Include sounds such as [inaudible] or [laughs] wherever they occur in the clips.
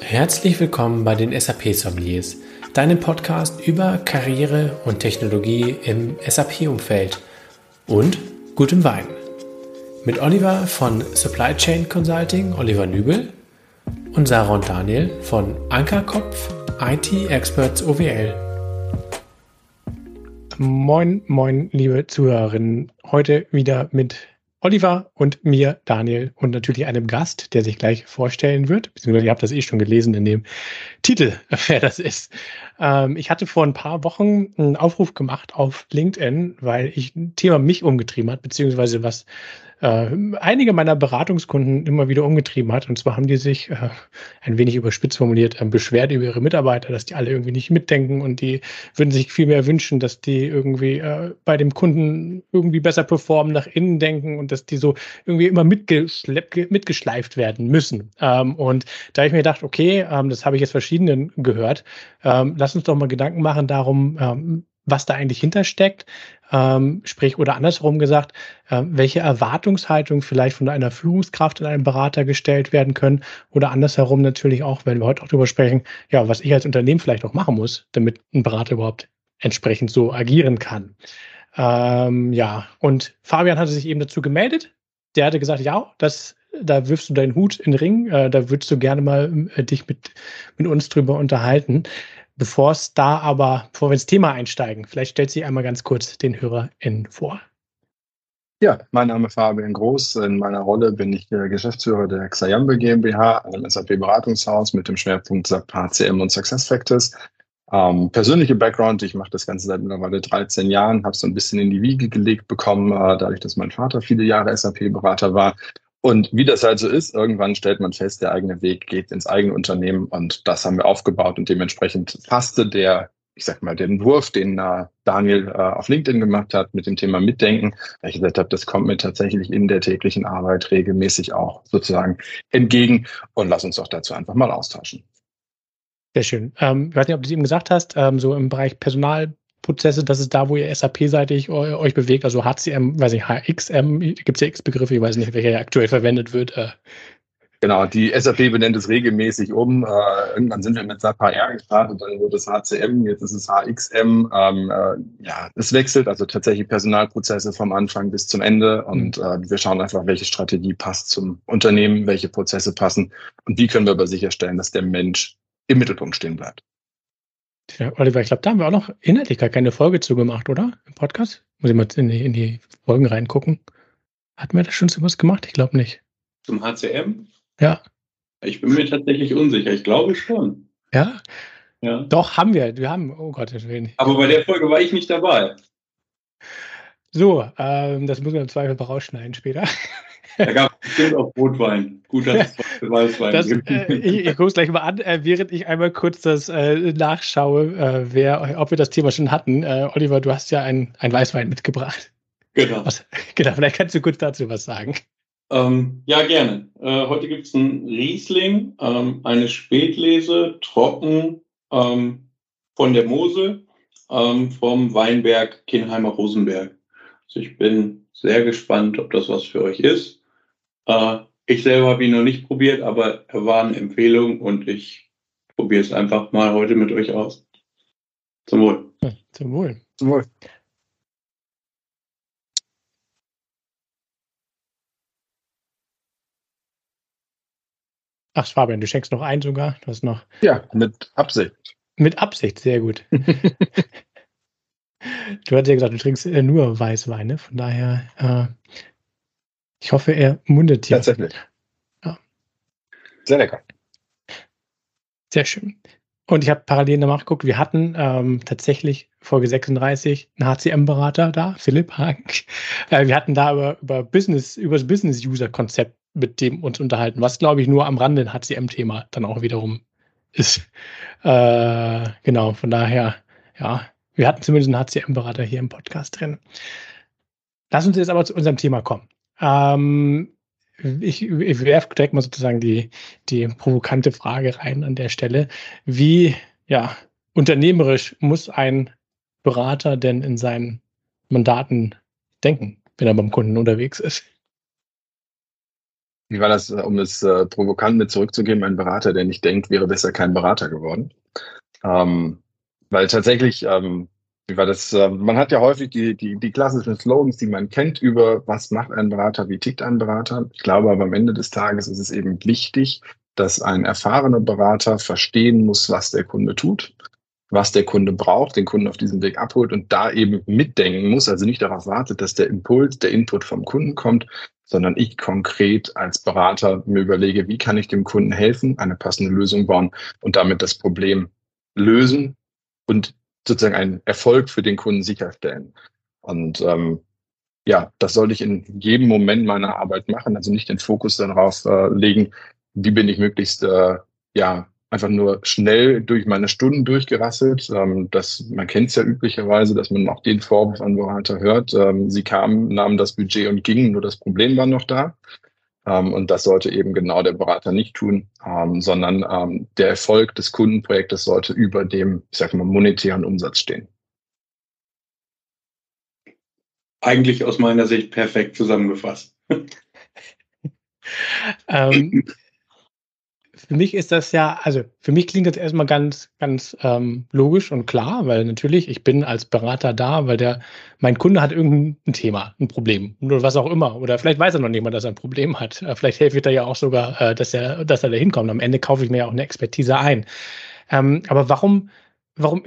Herzlich willkommen bei den SAP Sommeliers, deinem Podcast über Karriere und Technologie im SAP-Umfeld und gutem Wein. Mit Oliver von Supply Chain Consulting, Oliver Nübel und Sarah und Daniel von Ankerkopf IT Experts OWL. Moin, moin, liebe Zuhörerinnen. Heute wieder mit Oliver und mir, Daniel und natürlich einem Gast, der sich gleich vorstellen wird. Beziehungsweise ihr habt das eh schon gelesen in dem Titel, [laughs] wer das ist. Ähm, ich hatte vor ein paar Wochen einen Aufruf gemacht auf LinkedIn, weil ich ein Thema mich umgetrieben hat, beziehungsweise was äh, einige meiner Beratungskunden immer wieder umgetrieben hat. Und zwar haben die sich äh, ein wenig überspitzt formuliert äh, beschwert über ihre Mitarbeiter, dass die alle irgendwie nicht mitdenken und die würden sich viel mehr wünschen, dass die irgendwie äh, bei dem Kunden irgendwie besser performen, nach innen denken und dass die so irgendwie immer mitgeschleift werden müssen. Ähm, und da ich mir gedacht, okay, ähm, das habe ich jetzt verschiedenen gehört. Ähm, lass uns doch mal Gedanken machen darum, ähm, was da eigentlich hintersteckt, ähm, sprich oder andersherum gesagt, äh, welche Erwartungshaltung vielleicht von einer Führungskraft in einem Berater gestellt werden können oder andersherum natürlich auch, wenn wir heute auch darüber sprechen, ja, was ich als Unternehmen vielleicht auch machen muss, damit ein Berater überhaupt entsprechend so agieren kann. Ähm, ja, und Fabian hatte sich eben dazu gemeldet. Der hatte gesagt, ja, das, da wirfst du deinen Hut in den Ring, äh, da würdest du gerne mal äh, dich mit, mit uns drüber unterhalten. Bevor es da aber, bevor wir ins Thema einsteigen, vielleicht stellt sich einmal ganz kurz den HörerInnen vor. Ja, mein Name ist Fabian Groß. In meiner Rolle bin ich Geschäftsführer der Xayambe GmbH, einem SAP-Beratungshaus mit dem Schwerpunkt SAP HCM und SuccessFactors. Ähm, persönliche Background, ich mache das Ganze seit mittlerweile 13 Jahren, habe so ein bisschen in die Wiege gelegt bekommen, äh, dadurch, dass mein Vater viele Jahre SAP-Berater war und wie das halt so ist, irgendwann stellt man fest, der eigene Weg geht ins eigene Unternehmen und das haben wir aufgebaut und dementsprechend passte der, ich sag mal, den Wurf, den äh, Daniel äh, auf LinkedIn gemacht hat mit dem Thema Mitdenken, weil ich gesagt habe, das kommt mir tatsächlich in der täglichen Arbeit regelmäßig auch sozusagen entgegen und lass uns doch dazu einfach mal austauschen. Sehr schön. Ähm, ich weiß nicht, ob du es eben gesagt hast, ähm, so im Bereich Personal Prozesse, das ist da, wo ihr SAP-seitig euch bewegt, also HCM, weiß ich, HXM, gibt es ja X-Begriffe, ich weiß nicht, welcher aktuell verwendet wird. Äh. Genau, die SAP benennt es regelmäßig um. Äh, irgendwann sind wir mit SAP HR gestartet, dann wurde es HCM, jetzt ist es HXM. Ähm, äh, ja, es wechselt also tatsächlich Personalprozesse vom Anfang bis zum Ende und mhm. äh, wir schauen einfach, welche Strategie passt zum Unternehmen, welche Prozesse passen und wie können wir aber sicherstellen, dass der Mensch im Mittelpunkt stehen bleibt. Ja, Oliver, ich glaube, da haben wir auch noch inhaltlich gar keine Folge zu gemacht, oder? Im Podcast? Muss ich mal in die, in die Folgen reingucken. Hatten wir da schon sowas gemacht? Ich glaube nicht. Zum HCM? Ja. Ich bin mir tatsächlich unsicher. Ich glaube schon. Ja? Ja. Doch, haben wir. Wir haben, oh Gott, ich will nicht. Aber bei der Folge war ich nicht dabei. So, ähm, das müssen wir im Zweifel rausschneiden später. [laughs] Da gab es bestimmt auch Rotwein. Guter [laughs] Weißwein. Das, äh, ich ich gucke es gleich mal an, äh, während ich einmal kurz das äh, nachschaue, äh, wer, ob wir das Thema schon hatten. Äh, Oliver, du hast ja ein, ein Weißwein mitgebracht. Genau. Was, genau, vielleicht kannst du kurz dazu was sagen. Ähm, ja, gerne. Äh, heute gibt es einen Riesling, ähm, eine Spätlese, trocken ähm, von der Mosel ähm, vom Weinberg Kinheimer Rosenberg. Also ich bin sehr gespannt, ob das was für euch ist. Äh, ich selber habe ihn noch nicht probiert, aber er war eine Empfehlung und ich probiere es einfach mal heute mit euch aus. Zum Wohl. Ja, zum Wohl. Zum Wohl. Ach, Fabian, du schenkst noch ein sogar. Du hast noch. Ja, mit Absicht. Mit Absicht, sehr gut. [laughs] du hast ja gesagt, du trinkst äh, nur Weißwein, ne? Von daher äh, ich hoffe, er mundet hier. Tatsächlich. Ja. Sehr lecker. Sehr schön. Und ich habe parallel nachgeguckt, wir hatten ähm, tatsächlich Folge 36 einen HCM-Berater da, Philipp Hagen. Äh, wir hatten da über, über Business, über das Business-User-Konzept mit dem uns unterhalten, was glaube ich nur am Rande ein HCM-Thema dann auch wiederum ist. Äh, genau, von daher, ja, wir hatten zumindest einen HCM-Berater hier im Podcast drin. Lass uns jetzt aber zu unserem Thema kommen. Ähm, ich, ich werfe direkt mal sozusagen die, die provokante Frage rein an der Stelle. Wie ja, unternehmerisch muss ein Berater denn in seinen Mandaten denken, wenn er beim Kunden unterwegs ist? Wie war das, um es äh, provokant mit zurückzugeben, ein Berater, der nicht denkt, wäre besser kein Berater geworden? Ähm, weil tatsächlich, ähm, wie das, äh, man hat ja häufig die, die, die klassischen Slogans, die man kennt über was macht ein Berater, wie tickt ein Berater. Ich glaube aber am Ende des Tages ist es eben wichtig, dass ein erfahrener Berater verstehen muss, was der Kunde tut, was der Kunde braucht, den Kunden auf diesem Weg abholt und da eben mitdenken muss, also nicht darauf wartet, dass der Impuls, der Input vom Kunden kommt, sondern ich konkret als Berater mir überlege, wie kann ich dem Kunden helfen, eine passende Lösung bauen und damit das Problem lösen und sozusagen einen Erfolg für den Kunden sicherstellen. Und ähm, ja, das sollte ich in jedem Moment meiner Arbeit machen, also nicht den Fokus darauf äh, legen, wie bin ich möglichst äh, ja einfach nur schnell durch meine Stunden durchgerasselt. Ähm, das, man kennt es ja üblicherweise, dass man auch den Vorwurf an Berater hört. Ähm, sie kamen, nahmen das Budget und gingen, nur das Problem war noch da. Ähm, und das sollte eben genau der Berater nicht tun, ähm, sondern ähm, der Erfolg des Kundenprojektes sollte über dem, ich sag mal, monetären Umsatz stehen. Eigentlich aus meiner Sicht perfekt zusammengefasst. [laughs] [laughs] ähm, für mich ist das ja, also für mich klingt das erstmal ganz, ganz ähm, logisch und klar, weil natürlich, ich bin als Berater da, weil der, mein Kunde hat irgendein Thema, ein Problem oder was auch immer. Oder vielleicht weiß er noch nicht mal, dass er ein Problem hat. Äh, vielleicht helfe ich da ja auch sogar, äh, dass er, dass er da hinkommt. Am Ende kaufe ich mir ja auch eine Expertise ein. Ähm, aber warum, warum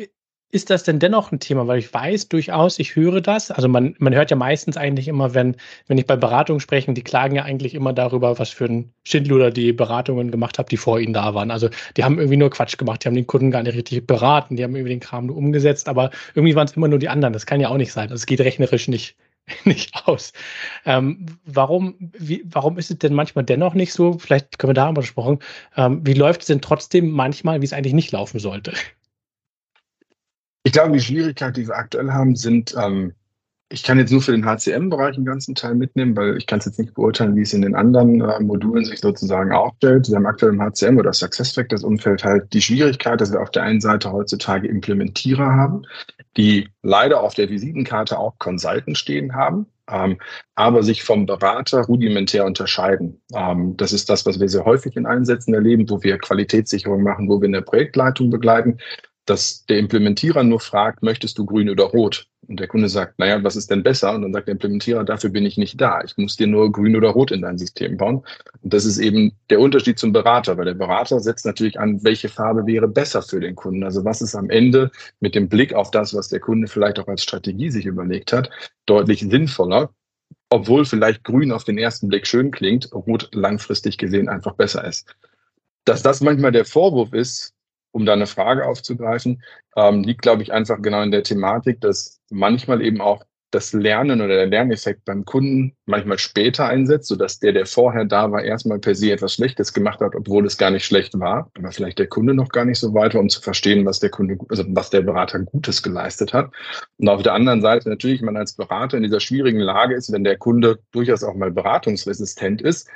ist das denn dennoch ein Thema? Weil ich weiß durchaus, ich höre das. Also man, man hört ja meistens eigentlich immer, wenn, wenn ich bei Beratungen spreche, die klagen ja eigentlich immer darüber, was für ein Schindluder die Beratungen gemacht haben, die vor ihnen da waren. Also die haben irgendwie nur Quatsch gemacht, die haben den Kunden gar nicht richtig beraten, die haben irgendwie den Kram nur umgesetzt, aber irgendwie waren es immer nur die anderen. Das kann ja auch nicht sein. Das geht rechnerisch nicht, [laughs] nicht aus. Ähm, warum, wie, warum ist es denn manchmal dennoch nicht so? Vielleicht können wir darüber gesprochen. Ähm, wie läuft es denn trotzdem manchmal, wie es eigentlich nicht laufen sollte? Ich glaube, die Schwierigkeit, die wir aktuell haben, sind, ähm, ich kann jetzt nur für den HCM-Bereich einen ganzen Teil mitnehmen, weil ich kann es jetzt nicht beurteilen, wie es in den anderen äh, Modulen sich sozusagen aufstellt. Wir haben aktuell im HCM oder SuccessFactors-Umfeld halt die Schwierigkeit, dass wir auf der einen Seite heutzutage Implementierer haben, die leider auf der Visitenkarte auch Consultant stehen haben, ähm, aber sich vom Berater rudimentär unterscheiden. Ähm, das ist das, was wir sehr häufig in Einsätzen erleben, wo wir Qualitätssicherung machen, wo wir in der Projektleitung begleiten dass der Implementierer nur fragt, möchtest du grün oder rot? Und der Kunde sagt, naja, was ist denn besser? Und dann sagt der Implementierer, dafür bin ich nicht da. Ich muss dir nur grün oder rot in dein System bauen. Und das ist eben der Unterschied zum Berater, weil der Berater setzt natürlich an, welche Farbe wäre besser für den Kunden. Also was ist am Ende mit dem Blick auf das, was der Kunde vielleicht auch als Strategie sich überlegt hat, deutlich sinnvoller, obwohl vielleicht grün auf den ersten Blick schön klingt, rot langfristig gesehen einfach besser ist. Dass das manchmal der Vorwurf ist, um da eine Frage aufzugreifen, ähm, liegt, glaube ich, einfach genau in der Thematik, dass manchmal eben auch das Lernen oder der Lerneffekt beim Kunden manchmal später einsetzt, sodass der, der vorher da war, erstmal per se etwas Schlechtes gemacht hat, obwohl es gar nicht schlecht war, aber vielleicht der Kunde noch gar nicht so weit war, um zu verstehen, was der Kunde, also was der Berater Gutes geleistet hat. Und auf der anderen Seite natürlich man als Berater in dieser schwierigen Lage ist, wenn der Kunde durchaus auch mal beratungsresistent ist,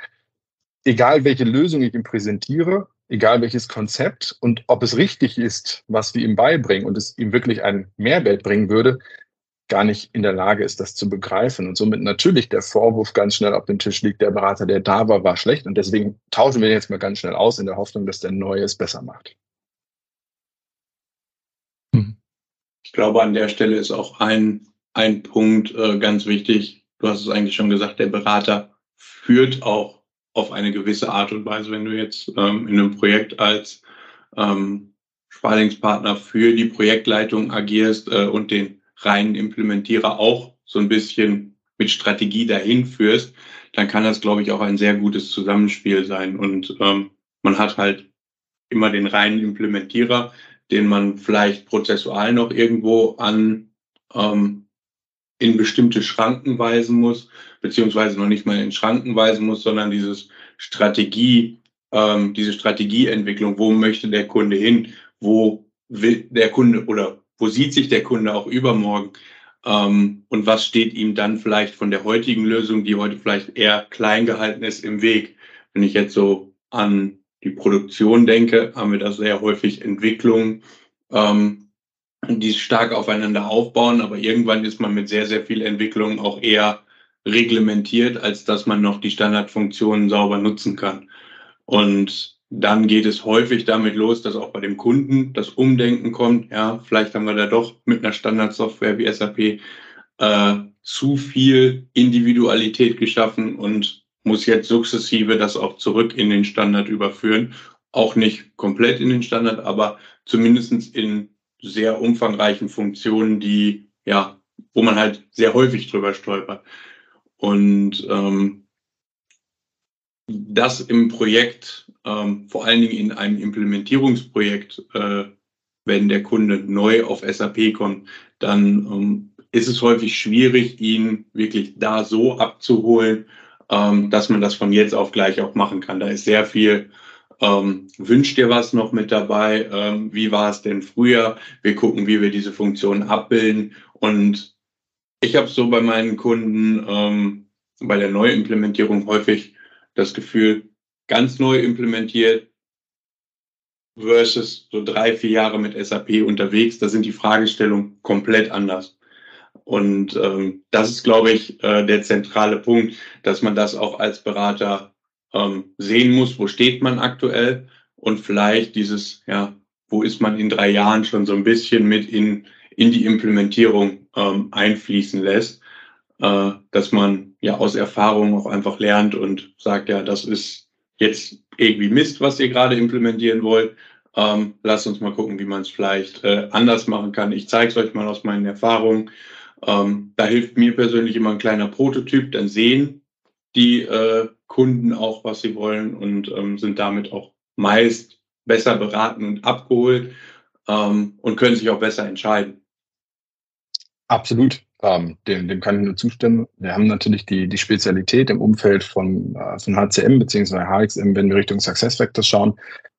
egal welche Lösung ich ihm präsentiere, egal welches Konzept und ob es richtig ist, was wir ihm beibringen und es ihm wirklich einen Mehrwert bringen würde, gar nicht in der Lage ist, das zu begreifen. Und somit natürlich der Vorwurf ganz schnell auf dem Tisch liegt, der Berater, der da war, war schlecht. Und deswegen tauschen wir jetzt mal ganz schnell aus in der Hoffnung, dass der Neue es besser macht. Hm. Ich glaube, an der Stelle ist auch ein, ein Punkt äh, ganz wichtig. Du hast es eigentlich schon gesagt, der Berater führt auch auf eine gewisse Art und Weise, wenn du jetzt ähm, in einem Projekt als ähm, Sparlingspartner für die Projektleitung agierst äh, und den reinen Implementierer auch so ein bisschen mit Strategie dahin führst, dann kann das, glaube ich, auch ein sehr gutes Zusammenspiel sein. Und ähm, man hat halt immer den reinen Implementierer, den man vielleicht prozessual noch irgendwo an ähm, in bestimmte Schranken weisen muss, beziehungsweise noch nicht mal in Schranken weisen muss, sondern dieses Strategie, ähm, diese Strategieentwicklung, wo möchte der Kunde hin, wo will der Kunde oder wo sieht sich der Kunde auch übermorgen ähm, und was steht ihm dann vielleicht von der heutigen Lösung, die heute vielleicht eher klein gehalten ist, im Weg. Wenn ich jetzt so an die Produktion denke, haben wir da sehr häufig Entwicklungen, ähm, die stark aufeinander aufbauen, aber irgendwann ist man mit sehr, sehr viel Entwicklung auch eher reglementiert, als dass man noch die Standardfunktionen sauber nutzen kann. Und dann geht es häufig damit los, dass auch bei dem Kunden das Umdenken kommt. Ja, vielleicht haben wir da doch mit einer Standardsoftware wie SAP äh, zu viel Individualität geschaffen und muss jetzt sukzessive das auch zurück in den Standard überführen. Auch nicht komplett in den Standard, aber zumindestens in sehr umfangreichen Funktionen, die ja, wo man halt sehr häufig drüber stolpert. Und ähm, das im Projekt, ähm, vor allen Dingen in einem Implementierungsprojekt, äh, wenn der Kunde neu auf SAP kommt, dann ähm, ist es häufig schwierig, ihn wirklich da so abzuholen, ähm, dass man das von jetzt auf gleich auch machen kann. Da ist sehr viel ähm, wünscht dir was noch mit dabei? Ähm, wie war es denn früher? Wir gucken, wie wir diese Funktion abbilden. Und ich habe so bei meinen Kunden ähm, bei der Neuimplementierung häufig das Gefühl, ganz neu implementiert versus so drei, vier Jahre mit SAP unterwegs, da sind die Fragestellungen komplett anders. Und ähm, das ist, glaube ich, äh, der zentrale Punkt, dass man das auch als Berater ähm, sehen muss, wo steht man aktuell und vielleicht dieses, ja, wo ist man in drei Jahren schon so ein bisschen mit in, in die Implementierung ähm, einfließen lässt, äh, dass man ja aus Erfahrung auch einfach lernt und sagt, ja, das ist jetzt irgendwie Mist, was ihr gerade implementieren wollt. Ähm, lasst uns mal gucken, wie man es vielleicht äh, anders machen kann. Ich zeige es euch mal aus meinen Erfahrungen. Ähm, da hilft mir persönlich immer ein kleiner Prototyp, dann sehen die äh, Kunden auch, was sie wollen und ähm, sind damit auch meist besser beraten und abgeholt ähm, und können sich auch besser entscheiden. Absolut. Ähm, dem, dem kann ich nur zustimmen. Wir haben natürlich die, die Spezialität im Umfeld von, äh, von HCM bzw. HXM, wenn wir Richtung SuccessFactors schauen.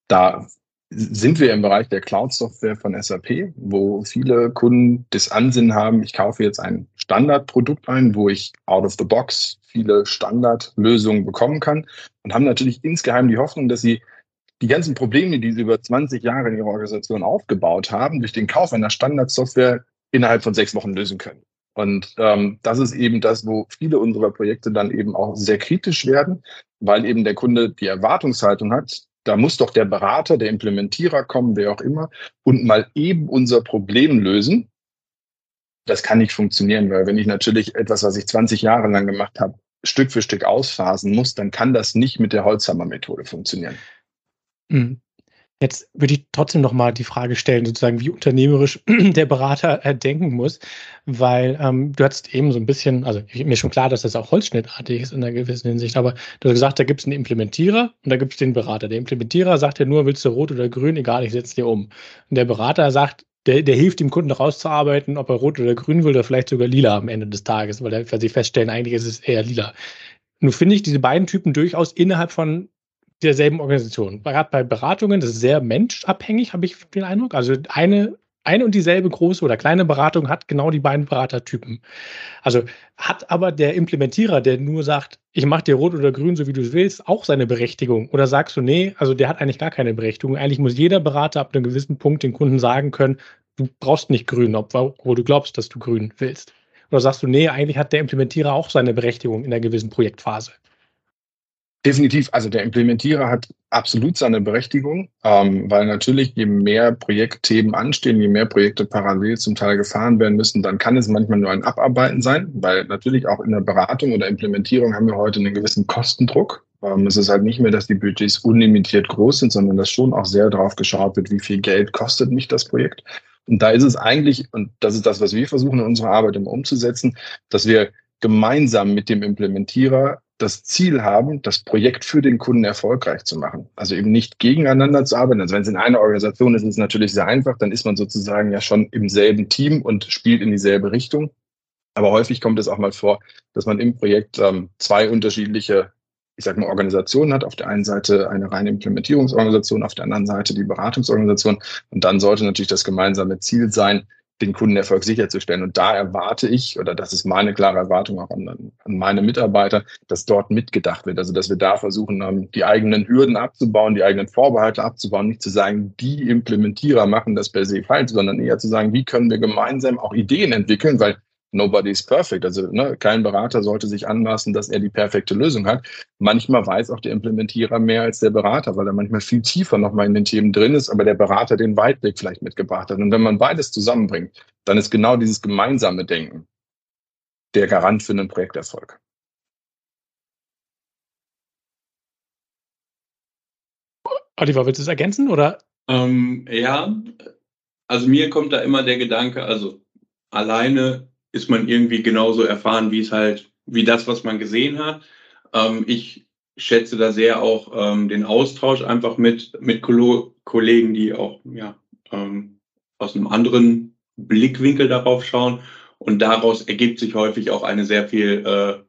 Da sind wir im Bereich der Cloud-Software von SAP, wo viele Kunden das Ansinnen haben, ich kaufe jetzt ein Standardprodukt ein, wo ich out of the box viele Standardlösungen bekommen kann und haben natürlich insgeheim die Hoffnung, dass sie die ganzen Probleme, die sie über 20 Jahre in ihrer Organisation aufgebaut haben, durch den Kauf einer Standardsoftware innerhalb von sechs Wochen lösen können. Und ähm, das ist eben das, wo viele unserer Projekte dann eben auch sehr kritisch werden, weil eben der Kunde die Erwartungshaltung hat, da muss doch der Berater, der Implementierer kommen, wer auch immer, und mal eben unser Problem lösen. Das kann nicht funktionieren, weil wenn ich natürlich etwas, was ich 20 Jahre lang gemacht habe, Stück für Stück ausphasen muss, dann kann das nicht mit der Holzhammer-Methode funktionieren. Mhm. Jetzt würde ich trotzdem noch mal die Frage stellen, sozusagen, wie unternehmerisch [clears throat] der Berater äh, denken muss, weil ähm, du hast eben so ein bisschen, also mir ist schon klar, dass das auch holzschnittartig ist in einer gewissen Hinsicht, aber du hast gesagt, da gibt es einen Implementierer und da gibt es den Berater. Der Implementierer sagt ja nur, willst du rot oder grün, egal, ich setze dir um. Und der Berater sagt, der, der hilft dem Kunden rauszuarbeiten, ob er rot oder grün will oder vielleicht sogar lila am Ende des Tages, weil, er, weil sie feststellen, eigentlich ist es eher lila. Nun finde ich diese beiden Typen durchaus innerhalb von derselben Organisation. Gerade bei Beratungen, das ist sehr menschabhängig, habe ich den Eindruck. Also eine, eine und dieselbe große oder kleine Beratung hat genau die beiden Beratertypen. Also hat aber der Implementierer, der nur sagt, ich mache dir rot oder grün, so wie du es willst, auch seine Berechtigung? Oder sagst du, nee, also der hat eigentlich gar keine Berechtigung. Eigentlich muss jeder Berater ab einem gewissen Punkt den Kunden sagen können, du brauchst nicht grün, obwohl du glaubst, dass du grün willst. Oder sagst du, nee, eigentlich hat der Implementierer auch seine Berechtigung in einer gewissen Projektphase? Definitiv. Also der Implementierer hat absolut seine Berechtigung, ähm, weil natürlich je mehr Projektthemen anstehen, je mehr Projekte parallel zum Teil gefahren werden müssen, dann kann es manchmal nur ein Abarbeiten sein, weil natürlich auch in der Beratung oder Implementierung haben wir heute einen gewissen Kostendruck. Ähm, es ist halt nicht mehr, dass die Budgets unlimitiert groß sind, sondern dass schon auch sehr darauf geschaut wird, wie viel Geld kostet mich das Projekt. Und da ist es eigentlich, und das ist das, was wir versuchen in unserer Arbeit immer umzusetzen, dass wir gemeinsam mit dem Implementierer das Ziel haben, das Projekt für den Kunden erfolgreich zu machen. Also eben nicht gegeneinander zu arbeiten. Also wenn es in einer Organisation ist, ist es natürlich sehr einfach, dann ist man sozusagen ja schon im selben Team und spielt in dieselbe Richtung. Aber häufig kommt es auch mal vor, dass man im Projekt ähm, zwei unterschiedliche, ich sage mal, Organisationen hat. Auf der einen Seite eine reine Implementierungsorganisation, auf der anderen Seite die Beratungsorganisation. Und dann sollte natürlich das gemeinsame Ziel sein, den Kundenerfolg sicherzustellen. Und da erwarte ich, oder das ist meine klare Erwartung auch an, an meine Mitarbeiter, dass dort mitgedacht wird. Also dass wir da versuchen, ähm, die eigenen Hürden abzubauen, die eigenen Vorbehalte abzubauen, nicht zu sagen, die Implementierer machen das per se falsch, sondern eher zu sagen, wie können wir gemeinsam auch Ideen entwickeln, weil nobody's perfect. Also ne, kein Berater sollte sich anmaßen, dass er die perfekte Lösung hat. Manchmal weiß auch der Implementierer mehr als der Berater, weil er manchmal viel tiefer nochmal in den Themen drin ist, aber der Berater den Weitblick vielleicht mitgebracht hat. Und wenn man beides zusammenbringt, dann ist genau dieses gemeinsame Denken der Garant für einen Projekterfolg. Oliver, willst du es ergänzen oder? Ähm, ja, also mir kommt da immer der Gedanke, also alleine ist man irgendwie genauso erfahren, wie es halt, wie das, was man gesehen hat. Ähm, ich schätze da sehr auch ähm, den Austausch einfach mit, mit Kollegen, die auch ja, ähm, aus einem anderen Blickwinkel darauf schauen. Und daraus ergibt sich häufig auch eine sehr viel äh,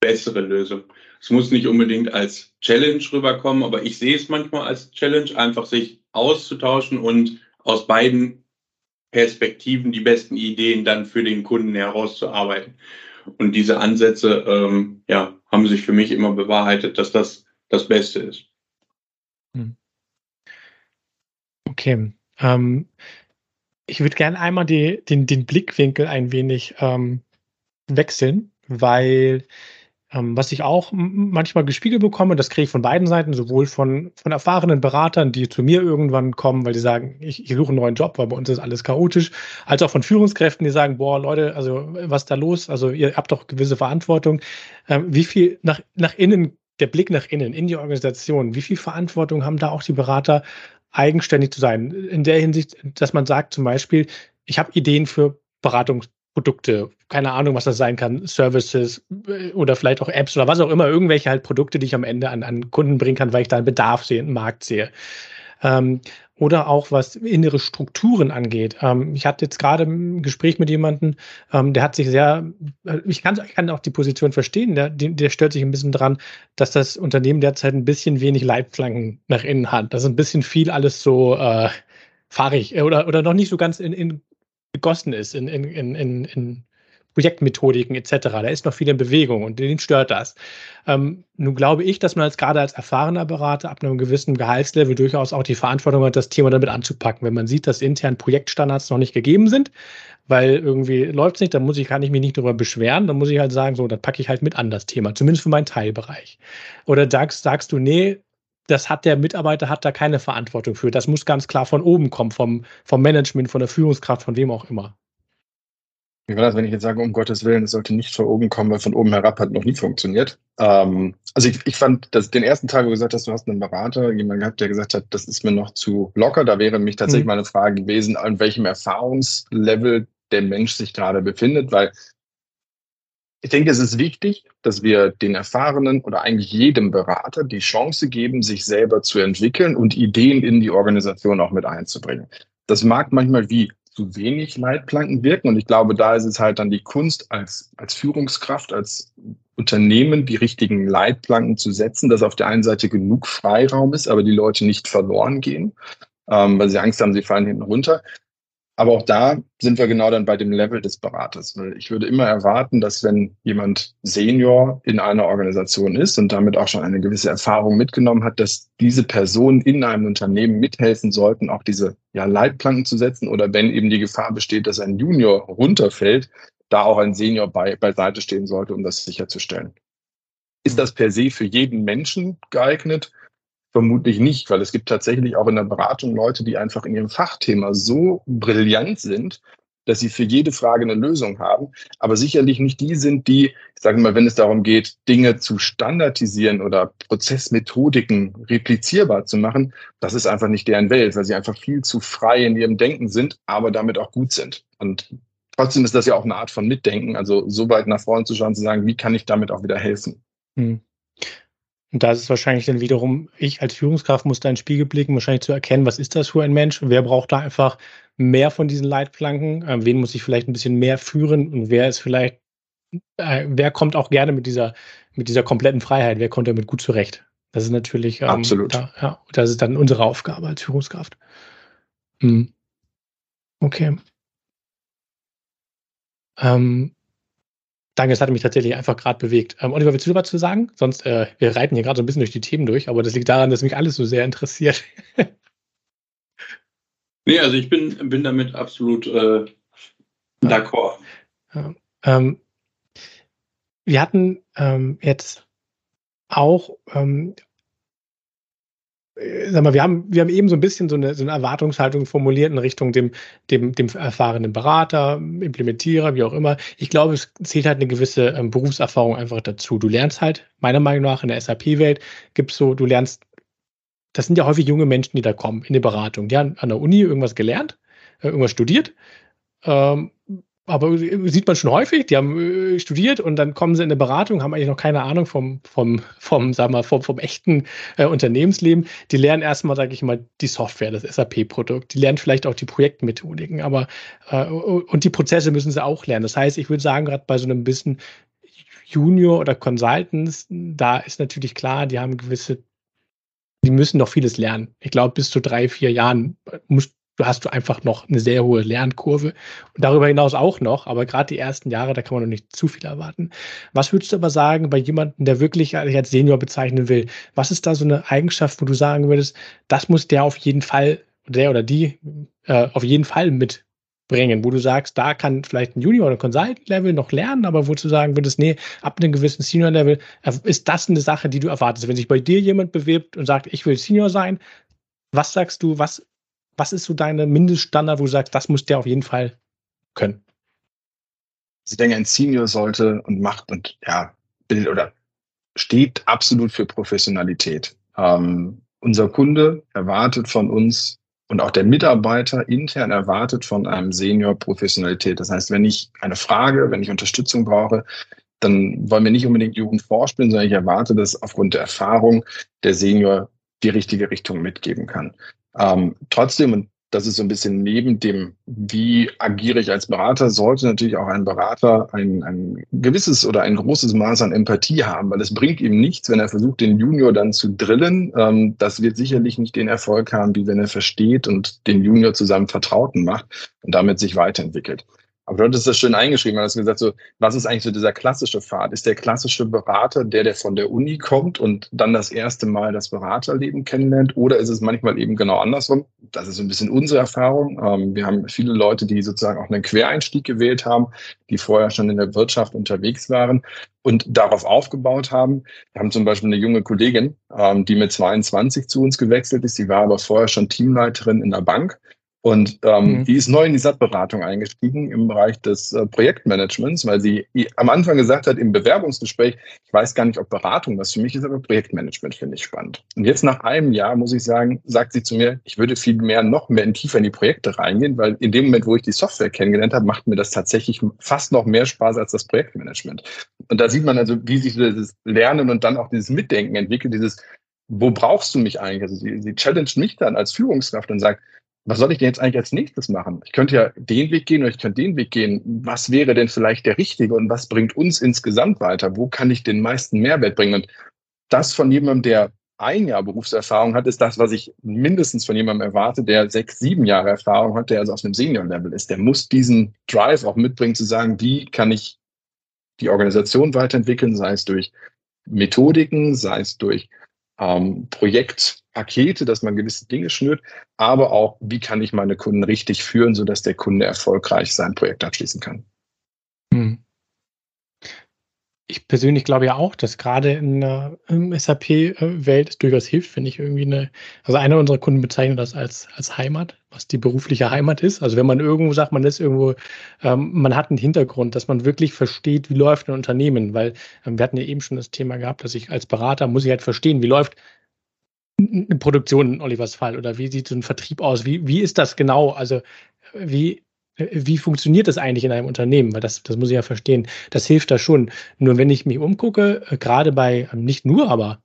bessere Lösung. Es muss nicht unbedingt als Challenge rüberkommen, aber ich sehe es manchmal als Challenge, einfach sich auszutauschen und aus beiden Perspektiven die besten Ideen dann für den Kunden herauszuarbeiten. Und diese Ansätze ähm, ja, haben sich für mich immer bewahrheitet, dass das das Beste ist. Hm. Okay. Ähm, ich würde gerne einmal die, den, den Blickwinkel ein wenig ähm, wechseln, weil ähm, was ich auch manchmal gespiegelt bekomme, das kriege ich von beiden Seiten, sowohl von, von erfahrenen Beratern, die zu mir irgendwann kommen, weil die sagen, ich, ich suche einen neuen Job, weil bei uns ist alles chaotisch, als auch von Führungskräften, die sagen, boah, Leute, also was ist da los? Also ihr habt doch gewisse Verantwortung. Ähm, wie viel nach, nach innen, der Blick nach innen, in die Organisation, wie viel Verantwortung haben da auch die Berater, eigenständig zu sein? In der Hinsicht, dass man sagt zum Beispiel, ich habe Ideen für Beratungs Produkte, keine Ahnung, was das sein kann, Services äh, oder vielleicht auch Apps oder was auch immer, irgendwelche halt Produkte, die ich am Ende an, an Kunden bringen kann, weil ich da einen Bedarf sehe, einen Markt sehe. Ähm, oder auch was innere Strukturen angeht. Ähm, ich hatte jetzt gerade ein Gespräch mit jemandem, ähm, der hat sich sehr, äh, ich kann, ich kann auch die Position verstehen, der, der stört sich ein bisschen dran, dass das Unternehmen derzeit ein bisschen wenig Leitplanken nach innen hat. Das ist ein bisschen viel alles so äh, fahrig äh, oder, oder noch nicht so ganz in, in gegossen ist in, in, in, in Projektmethodiken etc. Da ist noch viel in Bewegung und den stört das. Ähm, nun glaube ich, dass man als gerade als erfahrener Berater ab einem gewissen Gehaltslevel durchaus auch die Verantwortung hat, das Thema damit anzupacken. Wenn man sieht, dass intern Projektstandards noch nicht gegeben sind, weil irgendwie läuft es nicht, dann muss ich, kann ich mich nicht darüber beschweren, dann muss ich halt sagen, so, dann packe ich halt mit an das Thema, zumindest für meinen Teilbereich. Oder sagst, sagst du, nee, das hat der Mitarbeiter hat da keine Verantwortung für. Das muss ganz klar von oben kommen, vom, vom Management, von der Führungskraft, von wem auch immer. Wie war das, wenn ich jetzt sage, um Gottes Willen, es sollte nicht von oben kommen, weil von oben herab hat noch nie funktioniert? Ähm, also ich, ich fand dass den ersten Teil, wo du gesagt hast, du hast einen Berater, jemanden gehabt, der gesagt hat, das ist mir noch zu locker. Da wäre mich tatsächlich mhm. mal eine Frage gewesen, an welchem Erfahrungslevel der Mensch sich gerade befindet, weil ich denke, es ist wichtig, dass wir den Erfahrenen oder eigentlich jedem Berater die Chance geben, sich selber zu entwickeln und Ideen in die Organisation auch mit einzubringen. Das mag manchmal wie zu wenig Leitplanken wirken und ich glaube, da ist es halt dann die Kunst als, als Führungskraft, als Unternehmen die richtigen Leitplanken zu setzen, dass auf der einen Seite genug Freiraum ist, aber die Leute nicht verloren gehen, ähm, weil sie Angst haben, sie fallen hinten runter. Aber auch da sind wir genau dann bei dem Level des Beraters. Weil ich würde immer erwarten, dass wenn jemand Senior in einer Organisation ist und damit auch schon eine gewisse Erfahrung mitgenommen hat, dass diese Personen in einem Unternehmen mithelfen sollten, auch diese ja, Leitplanken zu setzen oder wenn eben die Gefahr besteht, dass ein Junior runterfällt, da auch ein Senior bei, beiseite stehen sollte, um das sicherzustellen. Ist das per se für jeden Menschen geeignet? Vermutlich nicht, weil es gibt tatsächlich auch in der Beratung Leute, die einfach in ihrem Fachthema so brillant sind, dass sie für jede Frage eine Lösung haben, aber sicherlich nicht die sind, die, ich sage mal, wenn es darum geht, Dinge zu standardisieren oder Prozessmethodiken replizierbar zu machen, das ist einfach nicht deren Welt, weil sie einfach viel zu frei in ihrem Denken sind, aber damit auch gut sind. Und trotzdem ist das ja auch eine Art von Mitdenken, also so weit nach vorne zu schauen, zu sagen, wie kann ich damit auch wieder helfen? Hm. Und da ist es wahrscheinlich dann wiederum, ich als Führungskraft muss da in den Spiegel blicken, wahrscheinlich zu erkennen, was ist das für ein Mensch? Wer braucht da einfach mehr von diesen Leitplanken? Äh, wen muss ich vielleicht ein bisschen mehr führen? Und wer ist vielleicht, äh, wer kommt auch gerne mit dieser, mit dieser kompletten Freiheit? Wer kommt damit gut zurecht? Das ist natürlich, ähm, Absolut. Da, ja, das ist dann unsere Aufgabe als Führungskraft. Hm. Okay. Ähm, Danke, es hat mich tatsächlich einfach gerade bewegt. Ähm, Oliver, willst du was zu sagen? Sonst, äh, wir reiten hier gerade so ein bisschen durch die Themen durch, aber das liegt daran, dass mich alles so sehr interessiert. [laughs] nee, also ich bin, bin damit absolut äh, d'accord. Ja, ähm, wir hatten ähm, jetzt auch ähm, äh, sag mal, wir haben, wir haben eben so ein bisschen so eine, so eine Erwartungshaltung formuliert in Richtung dem, dem, dem erfahrenen Berater, Implementierer, wie auch immer. Ich glaube, es zählt halt eine gewisse ähm, Berufserfahrung einfach dazu. Du lernst halt, meiner Meinung nach, in der SAP-Welt gibt es so, du lernst, das sind ja häufig junge Menschen, die da kommen in die Beratung. Die haben an der Uni irgendwas gelernt, äh, irgendwas studiert, ähm, aber sieht man schon häufig, die haben äh, studiert und dann kommen sie in eine Beratung, haben eigentlich noch keine Ahnung vom, vom, vom, sag mal, vom, vom echten äh, Unternehmensleben. Die lernen erstmal, sage ich mal, die Software, das SAP-Produkt. Die lernen vielleicht auch die Projektmethodiken, aber äh, und die Prozesse müssen sie auch lernen. Das heißt, ich würde sagen, gerade bei so einem bisschen Junior oder Consultants, da ist natürlich klar, die haben gewisse die müssen noch vieles lernen. Ich glaube, bis zu drei, vier Jahren muss, hast du einfach noch eine sehr hohe Lernkurve und darüber hinaus auch noch, aber gerade die ersten Jahre, da kann man noch nicht zu viel erwarten. Was würdest du aber sagen bei jemandem, der wirklich als Senior bezeichnen will? Was ist da so eine Eigenschaft, wo du sagen würdest, das muss der auf jeden Fall, der oder die äh, auf jeden Fall mitbringen, wo du sagst, da kann vielleicht ein Junior oder Consultant-Level noch lernen, aber wo du sagen würdest, nee, ab einem gewissen Senior-Level äh, ist das eine Sache, die du erwartest. Wenn sich bei dir jemand bewirbt und sagt, ich will Senior sein, was sagst du, was was ist so deine Mindeststandard, wo du sagst, das muss der auf jeden Fall können? Ich denke, ein Senior sollte und macht und ja, bildet oder steht absolut für Professionalität. Ähm, unser Kunde erwartet von uns und auch der Mitarbeiter intern erwartet von einem Senior Professionalität. Das heißt, wenn ich eine Frage, wenn ich Unterstützung brauche, dann wollen wir nicht unbedingt Jugend vorspielen, sondern ich erwarte, dass aufgrund der Erfahrung der Senior die richtige Richtung mitgeben kann. Ähm, trotzdem, und das ist so ein bisschen neben dem, wie agiere ich als Berater, sollte natürlich auch ein Berater ein, ein gewisses oder ein großes Maß an Empathie haben, weil es bringt ihm nichts, wenn er versucht, den Junior dann zu drillen. Ähm, das wird sicherlich nicht den Erfolg haben, wie wenn er versteht und den Junior zu seinem Vertrauten macht und damit sich weiterentwickelt. Aber du hattest das schön eingeschrieben, du hast gesagt, so, was ist eigentlich so dieser klassische Pfad? Ist der klassische Berater der, der von der Uni kommt und dann das erste Mal das Beraterleben kennenlernt? Oder ist es manchmal eben genau andersrum? Das ist so ein bisschen unsere Erfahrung. Ähm, wir haben viele Leute, die sozusagen auch einen Quereinstieg gewählt haben, die vorher schon in der Wirtschaft unterwegs waren und darauf aufgebaut haben. Wir haben zum Beispiel eine junge Kollegin, ähm, die mit 22 zu uns gewechselt ist. Die war aber vorher schon Teamleiterin in der Bank und ähm, mhm. die ist neu in die SAP-Beratung eingestiegen im Bereich des äh, Projektmanagements, weil sie am Anfang gesagt hat im Bewerbungsgespräch, ich weiß gar nicht, ob Beratung was für mich ist, aber Projektmanagement finde ich spannend. Und jetzt nach einem Jahr, muss ich sagen, sagt sie zu mir, ich würde viel mehr, noch mehr in tiefer in die Projekte reingehen, weil in dem Moment, wo ich die Software kennengelernt habe, macht mir das tatsächlich fast noch mehr Spaß als das Projektmanagement. Und da sieht man also, wie sich dieses Lernen und dann auch dieses Mitdenken entwickelt, dieses, wo brauchst du mich eigentlich? Also sie, sie challenged mich dann als Führungskraft und sagt, was soll ich denn jetzt eigentlich als nächstes machen? Ich könnte ja den Weg gehen oder ich könnte den Weg gehen. Was wäre denn vielleicht der richtige und was bringt uns insgesamt weiter? Wo kann ich den meisten Mehrwert bringen? Und das von jemandem, der ein Jahr Berufserfahrung hat, ist das, was ich mindestens von jemandem erwarte, der sechs, sieben Jahre Erfahrung hat, der also auf einem Senior-Level ist. Der muss diesen Drive auch mitbringen, zu sagen, wie kann ich die Organisation weiterentwickeln, sei es durch Methodiken, sei es durch ähm, Projektpakete, dass man gewisse Dinge schnürt, aber auch, wie kann ich meine Kunden richtig führen, sodass der Kunde erfolgreich sein Projekt abschließen kann. Hm. Ich persönlich glaube ja auch, dass gerade in der SAP-Welt es durchaus hilft, finde ich irgendwie eine, also einer unserer Kunden bezeichnet das als, als Heimat, was die berufliche Heimat ist. Also wenn man irgendwo sagt, man ist irgendwo, ähm, man hat einen Hintergrund, dass man wirklich versteht, wie läuft ein Unternehmen, weil ähm, wir hatten ja eben schon das Thema gehabt, dass ich als Berater muss ich halt verstehen, wie läuft eine Produktion in Olivers Fall oder wie sieht so ein Vertrieb aus? Wie, wie ist das genau? Also wie, wie funktioniert das eigentlich in einem Unternehmen? Weil das, das muss ich ja verstehen. Das hilft da schon. Nur wenn ich mich umgucke, äh, gerade bei, nicht nur, aber,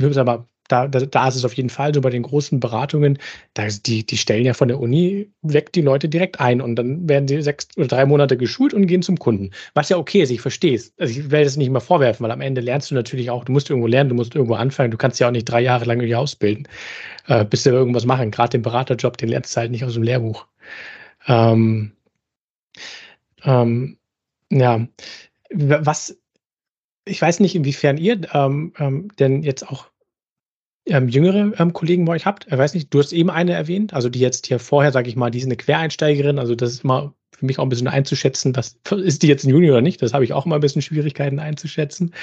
aber da, da, da ist es auf jeden Fall so bei den großen Beratungen, da, die, die stellen ja von der Uni weg die Leute direkt ein und dann werden sie sechs oder drei Monate geschult und gehen zum Kunden. Was ja okay ist, ich verstehe es. Also ich werde es nicht mal vorwerfen, weil am Ende lernst du natürlich auch, du musst irgendwo lernen, du musst irgendwo anfangen, du kannst ja auch nicht drei Jahre lang irgendwie ausbilden, äh, bis du irgendwas machen. Gerade den Beraterjob, den lernst du halt nicht aus dem Lehrbuch. Ähm, ähm, ja, was, ich weiß nicht, inwiefern ihr ähm, ähm, denn jetzt auch ähm, jüngere ähm, Kollegen bei euch habt. Ich weiß nicht, du hast eben eine erwähnt, also die jetzt hier vorher, sage ich mal, die ist eine Quereinsteigerin, also das ist immer für mich auch ein bisschen einzuschätzen, was [laughs] ist die jetzt ein Junior oder nicht? Das habe ich auch immer ein bisschen Schwierigkeiten einzuschätzen.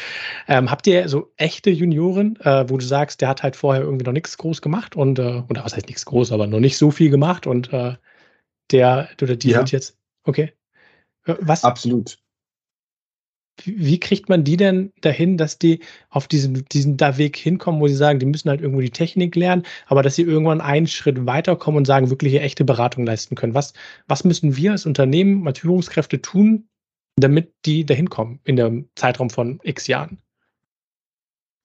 Ähm, habt ihr so echte Junioren, äh, wo du sagst, der hat halt vorher irgendwie noch nichts groß gemacht und, äh, oder was heißt nichts groß, aber noch nicht so viel gemacht und äh, der oder die ja. sind jetzt, okay. Äh, was? Absolut wie kriegt man die denn dahin, dass die auf diesen, diesen da Weg hinkommen, wo sie sagen, die müssen halt irgendwo die Technik lernen, aber dass sie irgendwann einen Schritt weiterkommen und sagen, wirkliche echte Beratung leisten können? Was, was müssen wir als Unternehmen, als Führungskräfte tun, damit die dahin kommen in dem Zeitraum von x Jahren?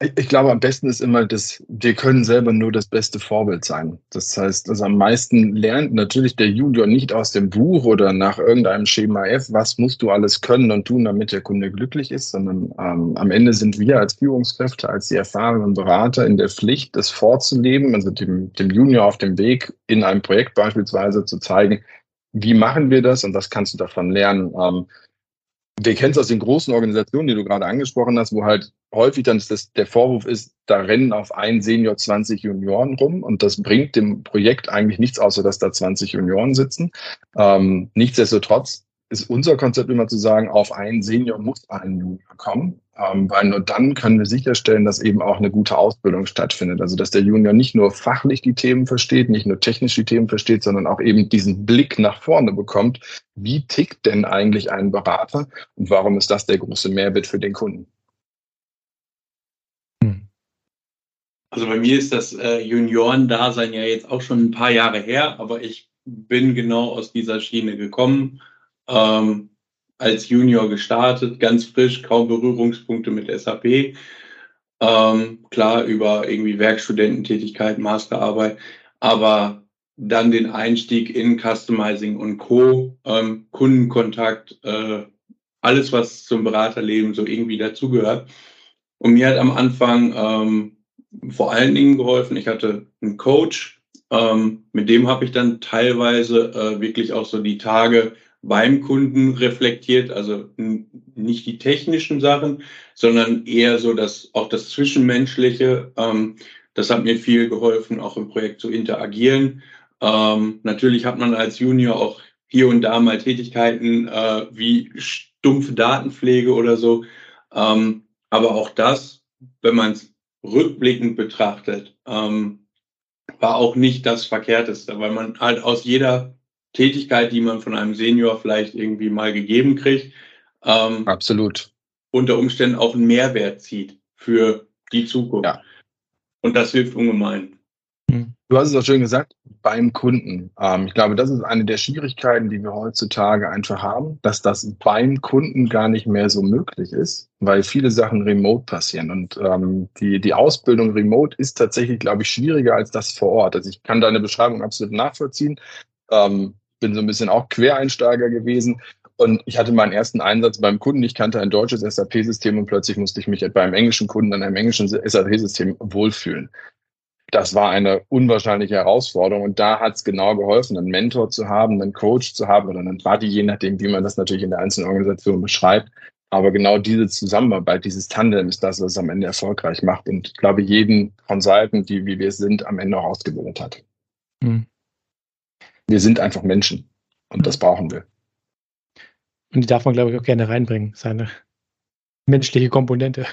Ich glaube, am besten ist immer, dass wir können selber nur das beste Vorbild sein. Das heißt, also am meisten lernt natürlich der Junior nicht aus dem Buch oder nach irgendeinem Schema F, was musst du alles können und tun, damit der Kunde glücklich ist, sondern ähm, am Ende sind wir als Führungskräfte, als die erfahrenen Berater in der Pflicht, das vorzuleben, also dem, dem Junior auf dem Weg in einem Projekt beispielsweise zu zeigen, wie machen wir das und was kannst du davon lernen. Ähm, wir kennen es aus den großen Organisationen, die du gerade angesprochen hast, wo halt häufig dann das, der Vorwurf ist, da rennen auf ein Senior 20 Junioren rum und das bringt dem Projekt eigentlich nichts, außer dass da 20 Junioren sitzen. Ähm, nichtsdestotrotz ist unser Konzept immer zu sagen, auf einen Senior muss ein Junior kommen, weil nur dann können wir sicherstellen, dass eben auch eine gute Ausbildung stattfindet. Also dass der Junior nicht nur fachlich die Themen versteht, nicht nur technisch die Themen versteht, sondern auch eben diesen Blick nach vorne bekommt. Wie tickt denn eigentlich ein Berater und warum ist das der große Mehrwert für den Kunden? Hm. Also bei mir ist das äh, Juniorendasein ja jetzt auch schon ein paar Jahre her, aber ich bin genau aus dieser Schiene gekommen ähm, als Junior gestartet, ganz frisch, kaum Berührungspunkte mit SAP. Ähm, klar, über irgendwie Werkstudententätigkeit, Masterarbeit, aber dann den Einstieg in Customizing und Co., ähm, Kundenkontakt, äh, alles, was zum Beraterleben so irgendwie dazugehört. Und mir hat am Anfang ähm, vor allen Dingen geholfen, ich hatte einen Coach, ähm, mit dem habe ich dann teilweise äh, wirklich auch so die Tage beim Kunden reflektiert, also nicht die technischen Sachen, sondern eher so das, auch das Zwischenmenschliche. Ähm, das hat mir viel geholfen, auch im Projekt zu interagieren. Ähm, natürlich hat man als Junior auch hier und da mal Tätigkeiten äh, wie stumpfe Datenpflege oder so. Ähm, aber auch das, wenn man es rückblickend betrachtet, ähm, war auch nicht das Verkehrteste, weil man halt aus jeder Tätigkeit, die man von einem Senior vielleicht irgendwie mal gegeben kriegt. Ähm, Absolut. Unter Umständen auch einen Mehrwert zieht für die Zukunft. Ja. Und das hilft ungemein. Hm. Du hast es auch schön gesagt, beim Kunden. Ähm, ich glaube, das ist eine der Schwierigkeiten, die wir heutzutage einfach haben, dass das beim Kunden gar nicht mehr so möglich ist, weil viele Sachen remote passieren. Und ähm, die, die Ausbildung remote ist tatsächlich, glaube ich, schwieriger als das vor Ort. Also ich kann deine Beschreibung absolut nachvollziehen. Ähm, bin so ein bisschen auch Quereinsteiger gewesen. Und ich hatte meinen ersten Einsatz beim Kunden. Ich kannte ein deutsches SAP-System und plötzlich musste ich mich beim englischen Kunden an einem englischen SAP-System wohlfühlen. Das war eine unwahrscheinliche Herausforderung. Und da hat es genau geholfen, einen Mentor zu haben, einen Coach zu haben oder einen Buddy, je nachdem, wie man das natürlich in der einzelnen Organisation beschreibt. Aber genau diese Zusammenarbeit, dieses Tandem ist das, was es am Ende erfolgreich macht. Und ich glaube, jeden Consultant, die wie wir sind, am Ende auch ausgebildet hat. Mhm. Wir sind einfach Menschen und das brauchen wir. Und die darf man, glaube ich, auch gerne reinbringen, seine menschliche Komponente.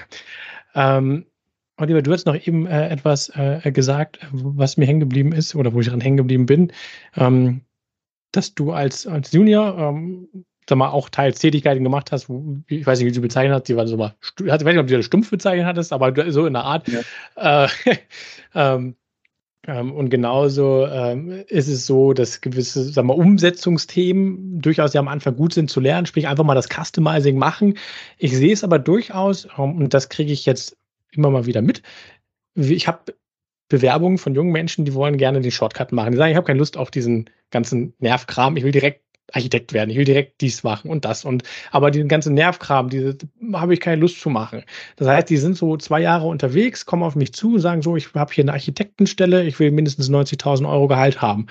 Ähm, Oliver, du hast noch eben äh, etwas äh, gesagt, was mir hängen geblieben ist oder wo ich dran hängen geblieben bin, ähm, dass du als, als Junior ähm, sag mal, auch teils Tätigkeiten gemacht hast, wo, ich weiß nicht, wie du bezeichnet hast, die waren so mal, ich weiß nicht, ob du das stumpf bezeichnet hattest, aber so in der Art. Ja. Äh, [laughs] ähm, ähm, und genauso ähm, ist es so, dass gewisse sagen wir, Umsetzungsthemen durchaus ja am Anfang gut sind zu lernen, sprich einfach mal das Customizing machen. Ich sehe es aber durchaus, ähm, und das kriege ich jetzt immer mal wieder mit. Ich habe Bewerbungen von jungen Menschen, die wollen gerne den Shortcut machen. Die sagen, ich habe keine Lust auf diesen ganzen Nervkram, ich will direkt Architekt werden, ich will direkt dies machen und das und aber den ganzen Nervkram, diese habe ich keine Lust zu machen. Das heißt, die sind so zwei Jahre unterwegs, kommen auf mich zu, sagen so, ich habe hier eine Architektenstelle, ich will mindestens 90.000 Euro Gehalt haben.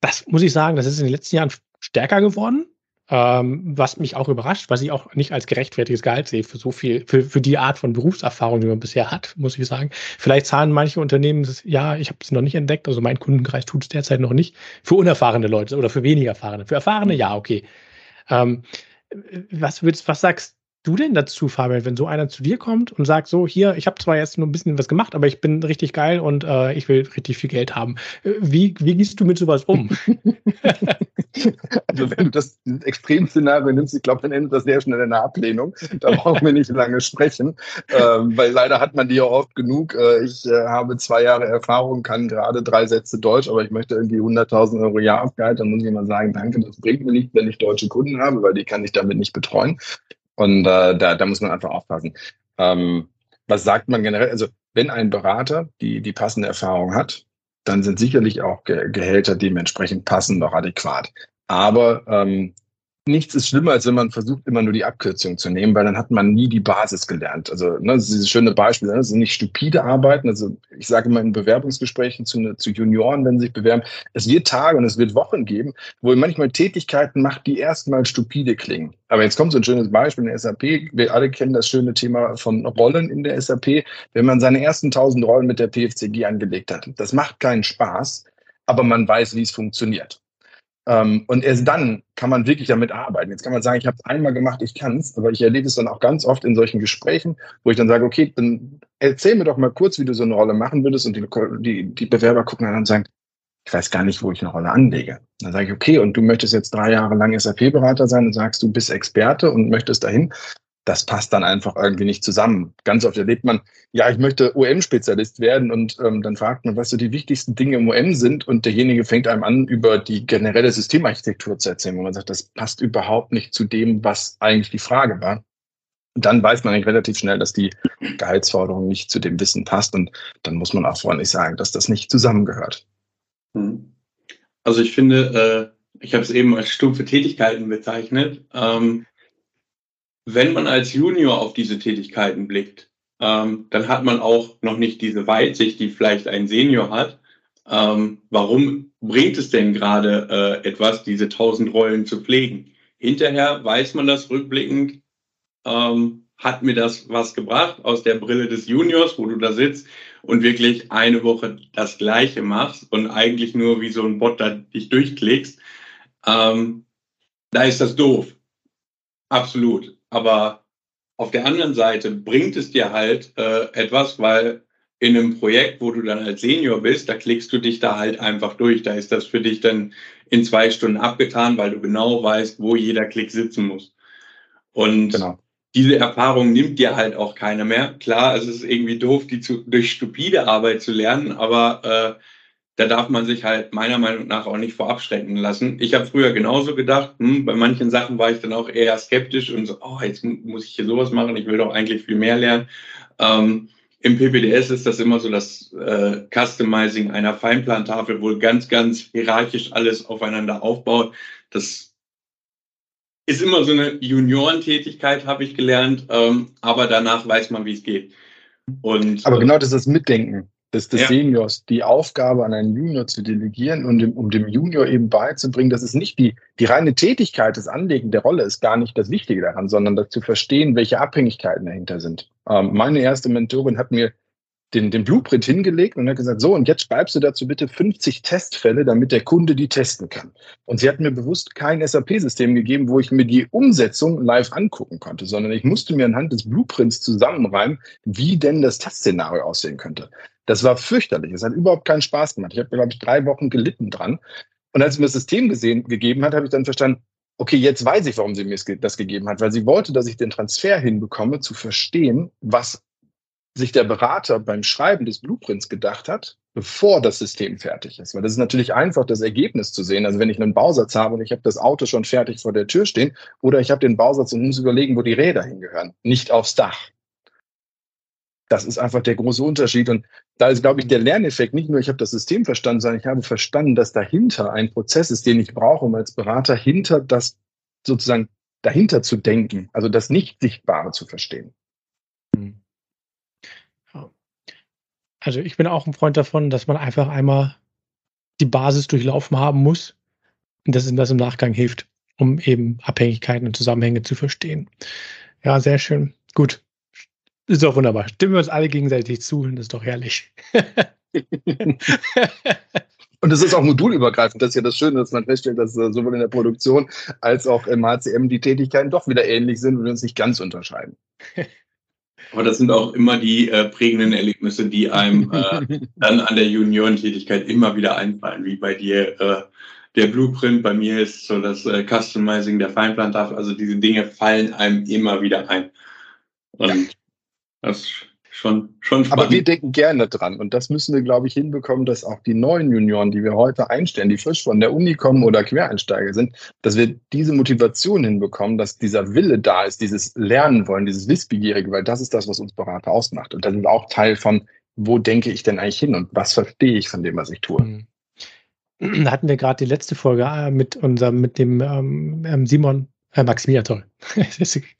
Das muss ich sagen, das ist in den letzten Jahren stärker geworden. Ähm, was mich auch überrascht, was ich auch nicht als gerechtfertigtes Gehalt sehe für so viel, für, für die Art von Berufserfahrung, die man bisher hat, muss ich sagen. Vielleicht zahlen manche Unternehmen, das, ja, ich habe es noch nicht entdeckt, also mein Kundenkreis tut es derzeit noch nicht, für unerfahrene Leute oder für weniger erfahrene. Für erfahrene, ja, okay. Ähm, was, würdest, was sagst du denn dazu, Fabian, wenn so einer zu dir kommt und sagt, so, hier, ich habe zwar jetzt nur ein bisschen was gemacht, aber ich bin richtig geil und äh, ich will richtig viel Geld haben. Äh, wie, wie gehst du mit sowas um? also wenn du das Extremszenario nimmst, ich glaube, dann endet das sehr schnell in einer Ablehnung. Da brauchen wir nicht lange sprechen, ähm, weil leider hat man die ja oft genug. Äh, ich äh, habe zwei Jahre Erfahrung, kann gerade drei Sätze Deutsch, aber ich möchte irgendwie 100.000 Euro Jahresgehalt. Dann muss ich mal sagen, danke, das bringt mir nicht, wenn ich deutsche Kunden habe, weil die kann ich damit nicht betreuen. Und äh, da, da muss man einfach aufpassen. Ähm, was sagt man generell? Also, wenn ein Berater die, die passende Erfahrung hat, dann sind sicherlich auch Ge Gehälter dementsprechend passend noch adäquat. Aber ähm, nichts ist schlimmer, als wenn man versucht, immer nur die Abkürzung zu nehmen, weil dann hat man nie die Basis gelernt. Also ne, das ist dieses schöne Beispiel, ne, das sind nicht stupide Arbeiten. Also ich sage immer in Bewerbungsgesprächen zu, zu Junioren, wenn sie sich bewerben, es wird Tage und es wird Wochen geben, wo ihr manchmal Tätigkeiten macht, die erstmal stupide klingen. Aber jetzt kommt so ein schönes Beispiel in der SAP. Wir alle kennen das schöne Thema von Rollen in der SAP. Wenn man seine ersten 1000 Rollen mit der PFCG angelegt hat, das macht keinen Spaß, aber man weiß, wie es funktioniert. Ähm, und erst dann kann man wirklich damit arbeiten. Jetzt kann man sagen, ich habe es einmal gemacht, ich kann es, aber ich erlebe es dann auch ganz oft in solchen Gesprächen, wo ich dann sage, okay, dann erzähl mir doch mal kurz, wie du so eine Rolle machen würdest. Und die, die, die Bewerber gucken dann und sagen, ich weiß gar nicht, wo ich eine Rolle anlege. Dann sage ich, okay, und du möchtest jetzt drei Jahre lang SAP-Berater sein und sagst, du bist Experte und möchtest dahin das passt dann einfach irgendwie nicht zusammen. Ganz oft erlebt man, ja, ich möchte OM-Spezialist werden und ähm, dann fragt man, was so die wichtigsten Dinge im OM sind und derjenige fängt einem an, über die generelle Systemarchitektur zu erzählen, wo man sagt, das passt überhaupt nicht zu dem, was eigentlich die Frage war. Und dann weiß man eigentlich relativ schnell, dass die Gehaltsforderung nicht zu dem Wissen passt und dann muss man auch freundlich sagen, dass das nicht zusammengehört. Hm. Also ich finde, äh, ich habe es eben als stumpfe Tätigkeiten bezeichnet. Ähm, wenn man als Junior auf diese Tätigkeiten blickt, ähm, dann hat man auch noch nicht diese Weitsicht, die vielleicht ein Senior hat. Ähm, warum bringt es denn gerade äh, etwas, diese tausend Rollen zu pflegen? Hinterher weiß man das rückblickend, ähm, hat mir das was gebracht aus der Brille des Juniors, wo du da sitzt und wirklich eine Woche das Gleiche machst und eigentlich nur wie so ein Bot da dich durchklickst. Ähm, da ist das doof. Absolut. Aber auf der anderen Seite bringt es dir halt äh, etwas, weil in einem Projekt, wo du dann als Senior bist, da klickst du dich da halt einfach durch. Da ist das für dich dann in zwei Stunden abgetan, weil du genau weißt, wo jeder Klick sitzen muss. Und genau. diese Erfahrung nimmt dir halt auch keiner mehr. Klar, es ist irgendwie doof, die zu, durch stupide Arbeit zu lernen, aber äh, da darf man sich halt meiner Meinung nach auch nicht vorab schrecken lassen. Ich habe früher genauso gedacht, hm, bei manchen Sachen war ich dann auch eher skeptisch und so, oh, jetzt muss ich hier sowas machen, ich will doch eigentlich viel mehr lernen. Ähm, Im PPDS ist das immer so das äh, Customizing einer Feinplantafel, wo ganz, ganz hierarchisch alles aufeinander aufbaut. Das ist immer so eine Juniorentätigkeit, habe ich gelernt, ähm, aber danach weiß man, wie es geht. Und, aber genau das ist das Mitdenken des, des ja. Seniors, die Aufgabe an einen Junior zu delegieren und dem, um dem Junior eben beizubringen, dass es nicht die, die reine Tätigkeit, das Anlegen der Rolle ist gar nicht das Wichtige daran, sondern das zu verstehen, welche Abhängigkeiten dahinter sind. Ähm, meine erste Mentorin hat mir den, den Blueprint hingelegt und hat gesagt, so, und jetzt schreibst du dazu bitte 50 Testfälle, damit der Kunde die testen kann. Und sie hat mir bewusst kein SAP-System gegeben, wo ich mir die Umsetzung live angucken konnte, sondern ich musste mir anhand des Blueprints zusammenreimen, wie denn das Testszenario aussehen könnte. Das war fürchterlich. Es hat überhaupt keinen Spaß gemacht. Ich habe, glaube ich, drei Wochen gelitten dran. Und als sie mir das System gesehen, gegeben hat, habe ich dann verstanden, okay, jetzt weiß ich, warum sie mir das gegeben hat, weil sie wollte, dass ich den Transfer hinbekomme, zu verstehen, was sich der Berater beim Schreiben des Blueprints gedacht hat, bevor das System fertig ist. Weil das ist natürlich einfach, das Ergebnis zu sehen. Also wenn ich einen Bausatz habe und ich habe das Auto schon fertig vor der Tür stehen oder ich habe den Bausatz und muss überlegen, wo die Räder hingehören, nicht aufs Dach. Das ist einfach der große Unterschied. Und da ist, glaube ich, der Lerneffekt nicht nur, ich habe das System verstanden, sondern ich habe verstanden, dass dahinter ein Prozess ist, den ich brauche, um als Berater hinter das sozusagen dahinter zu denken, also das Nicht-Sichtbare zu verstehen. Hm. Also ich bin auch ein Freund davon, dass man einfach einmal die Basis durchlaufen haben muss und dass das im Nachgang hilft, um eben Abhängigkeiten und Zusammenhänge zu verstehen. Ja, sehr schön. Gut. Ist doch wunderbar. Stimmen wir uns alle gegenseitig zu und das ist doch herrlich. [laughs] Und es ist auch modulübergreifend. Das ist ja das Schöne, dass man feststellt, dass äh, sowohl in der Produktion als auch im HCM die Tätigkeiten doch wieder ähnlich sind und uns nicht ganz unterscheiden. [laughs] Aber das sind auch immer die äh, prägenden Erlebnisse, die einem äh, [laughs] dann an der Juniorentätigkeit immer wieder einfallen, wie bei dir äh, der Blueprint, bei mir ist so das äh, Customizing der Feinplantafel. Also diese Dinge fallen einem immer wieder ein. Und das schon, schon spannend. Aber wir denken gerne dran und das müssen wir, glaube ich, hinbekommen, dass auch die neuen Junioren, die wir heute einstellen, die frisch von der Uni kommen oder Quereinsteiger sind, dass wir diese Motivation hinbekommen, dass dieser Wille da ist, dieses Lernen wollen, dieses Wissbegierige, weil das ist das, was uns Berater ausmacht. Und das ist auch Teil von, wo denke ich denn eigentlich hin und was verstehe ich von dem, was ich tue. Mhm. Da [clears throat] hatten wir gerade die letzte Folge äh, mit unserem, mit dem ähm, ähm Simon äh, Maximilian, toll. [laughs]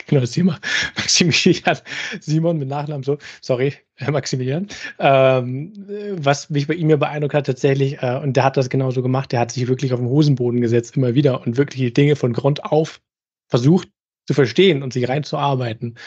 genau das Thema. [laughs] Maximilian, Simon mit Nachnamen so, sorry, Maximilian. Ähm, was mich bei ihm ja beeindruckt hat tatsächlich, äh, und der hat das genauso gemacht, der hat sich wirklich auf den Hosenboden gesetzt, immer wieder und wirklich die Dinge von Grund auf versucht zu verstehen und sich reinzuarbeiten.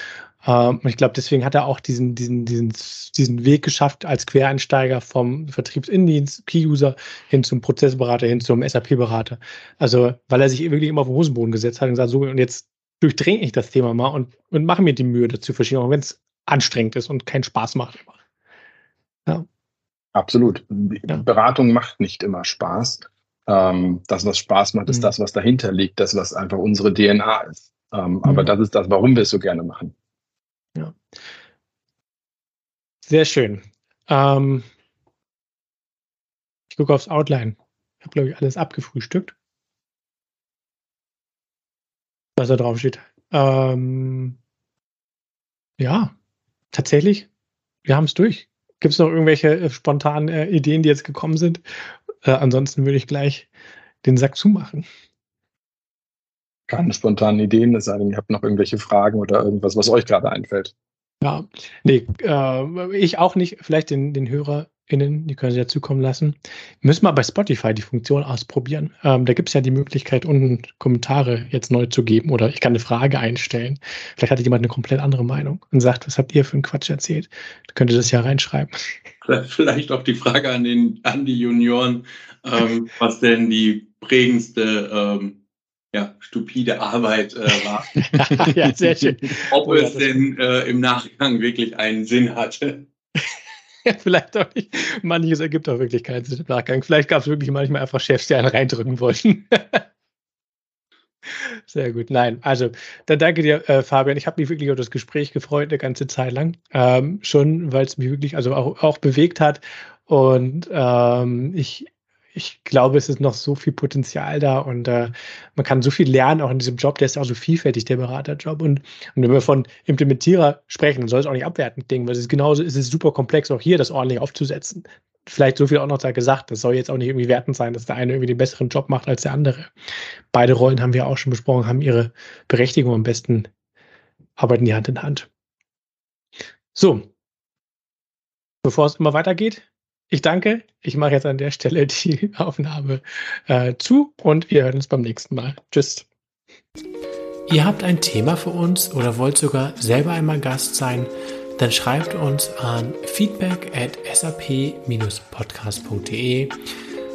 Ähm, ich glaube, deswegen hat er auch diesen, diesen, diesen, diesen Weg geschafft als Quereinsteiger vom Vertriebsindienst, Key-User hin zum Prozessberater, hin zum SAP-Berater. Also, weil er sich wirklich immer auf den Hosenboden gesetzt hat und gesagt, so, und jetzt durchdringe ich das Thema mal und, und mache mir die Mühe dazu verstehen, auch wenn es anstrengend ist und keinen Spaß macht. Ja. Absolut. Ja. Beratung macht nicht immer Spaß. Ähm, das, was Spaß macht, ist mhm. das, was dahinter liegt, das, was einfach unsere DNA ist. Ähm, mhm. Aber das ist das, warum wir es so gerne machen. Ja. Sehr schön. Ähm, ich gucke aufs Outline. Ich habe, glaube ich, alles abgefrühstückt. Was da drauf steht. Ähm, ja, tatsächlich, wir haben es durch. Gibt es noch irgendwelche äh, spontanen äh, Ideen, die jetzt gekommen sind? Äh, ansonsten würde ich gleich den Sack zumachen. Keine spontanen Ideen, es sei denn, ihr habt noch irgendwelche Fragen oder irgendwas, was euch gerade einfällt. Ja, nee, äh, ich auch nicht. Vielleicht den, den HörerInnen, die können sie ja zukommen lassen. Müssen wir bei Spotify die Funktion ausprobieren. Ähm, da gibt es ja die Möglichkeit, unten Kommentare jetzt neu zu geben oder ich kann eine Frage einstellen. Vielleicht hat jemand eine komplett andere Meinung und sagt, was habt ihr für einen Quatsch erzählt? Da könnt ihr das ja reinschreiben. Vielleicht auch die Frage an, den, an die Junioren, ähm, was denn die prägendste ähm, ja, stupide Arbeit äh, war. [laughs] ja, sehr schön. Ob oh, es denn äh, im Nachgang wirklich einen Sinn hatte. ja, [laughs] vielleicht auch nicht. Manches ergibt auch wirklich keinen Sinn im Nachgang. Vielleicht gab es wirklich manchmal einfach Chefs, die einen reindrücken wollten. [laughs] Sehr gut. Nein, also dann danke dir, äh, Fabian. Ich habe mich wirklich auf das Gespräch gefreut, eine ganze Zeit lang. Ähm, schon, weil es mich wirklich also auch, auch bewegt hat. Und ähm, ich, ich glaube, es ist noch so viel Potenzial da und äh, man kann so viel lernen, auch in diesem Job, der ist auch so vielfältig, der Beraterjob. Und, und wenn wir von Implementierer sprechen, dann soll es auch nicht abwertend klingen, weil es ist genauso, es ist super komplex, auch hier das ordentlich aufzusetzen. Vielleicht so viel auch noch da gesagt, das soll jetzt auch nicht irgendwie wertend sein, dass der eine irgendwie den besseren Job macht als der andere. Beide Rollen haben wir auch schon besprochen, haben ihre Berechtigung am besten, arbeiten die Hand in Hand. So, bevor es immer weitergeht, ich danke. Ich mache jetzt an der Stelle [laughs] die Aufnahme äh, zu und wir hören uns beim nächsten Mal. Tschüss. Ihr habt ein Thema für uns oder wollt sogar selber einmal Gast sein, dann schreibt uns an feedback at sap-podcast.de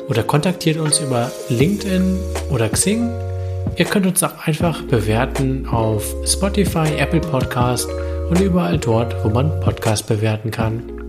oder kontaktiert uns über LinkedIn oder Xing. Ihr könnt uns auch einfach bewerten auf Spotify, Apple Podcast und überall dort, wo man Podcast bewerten kann.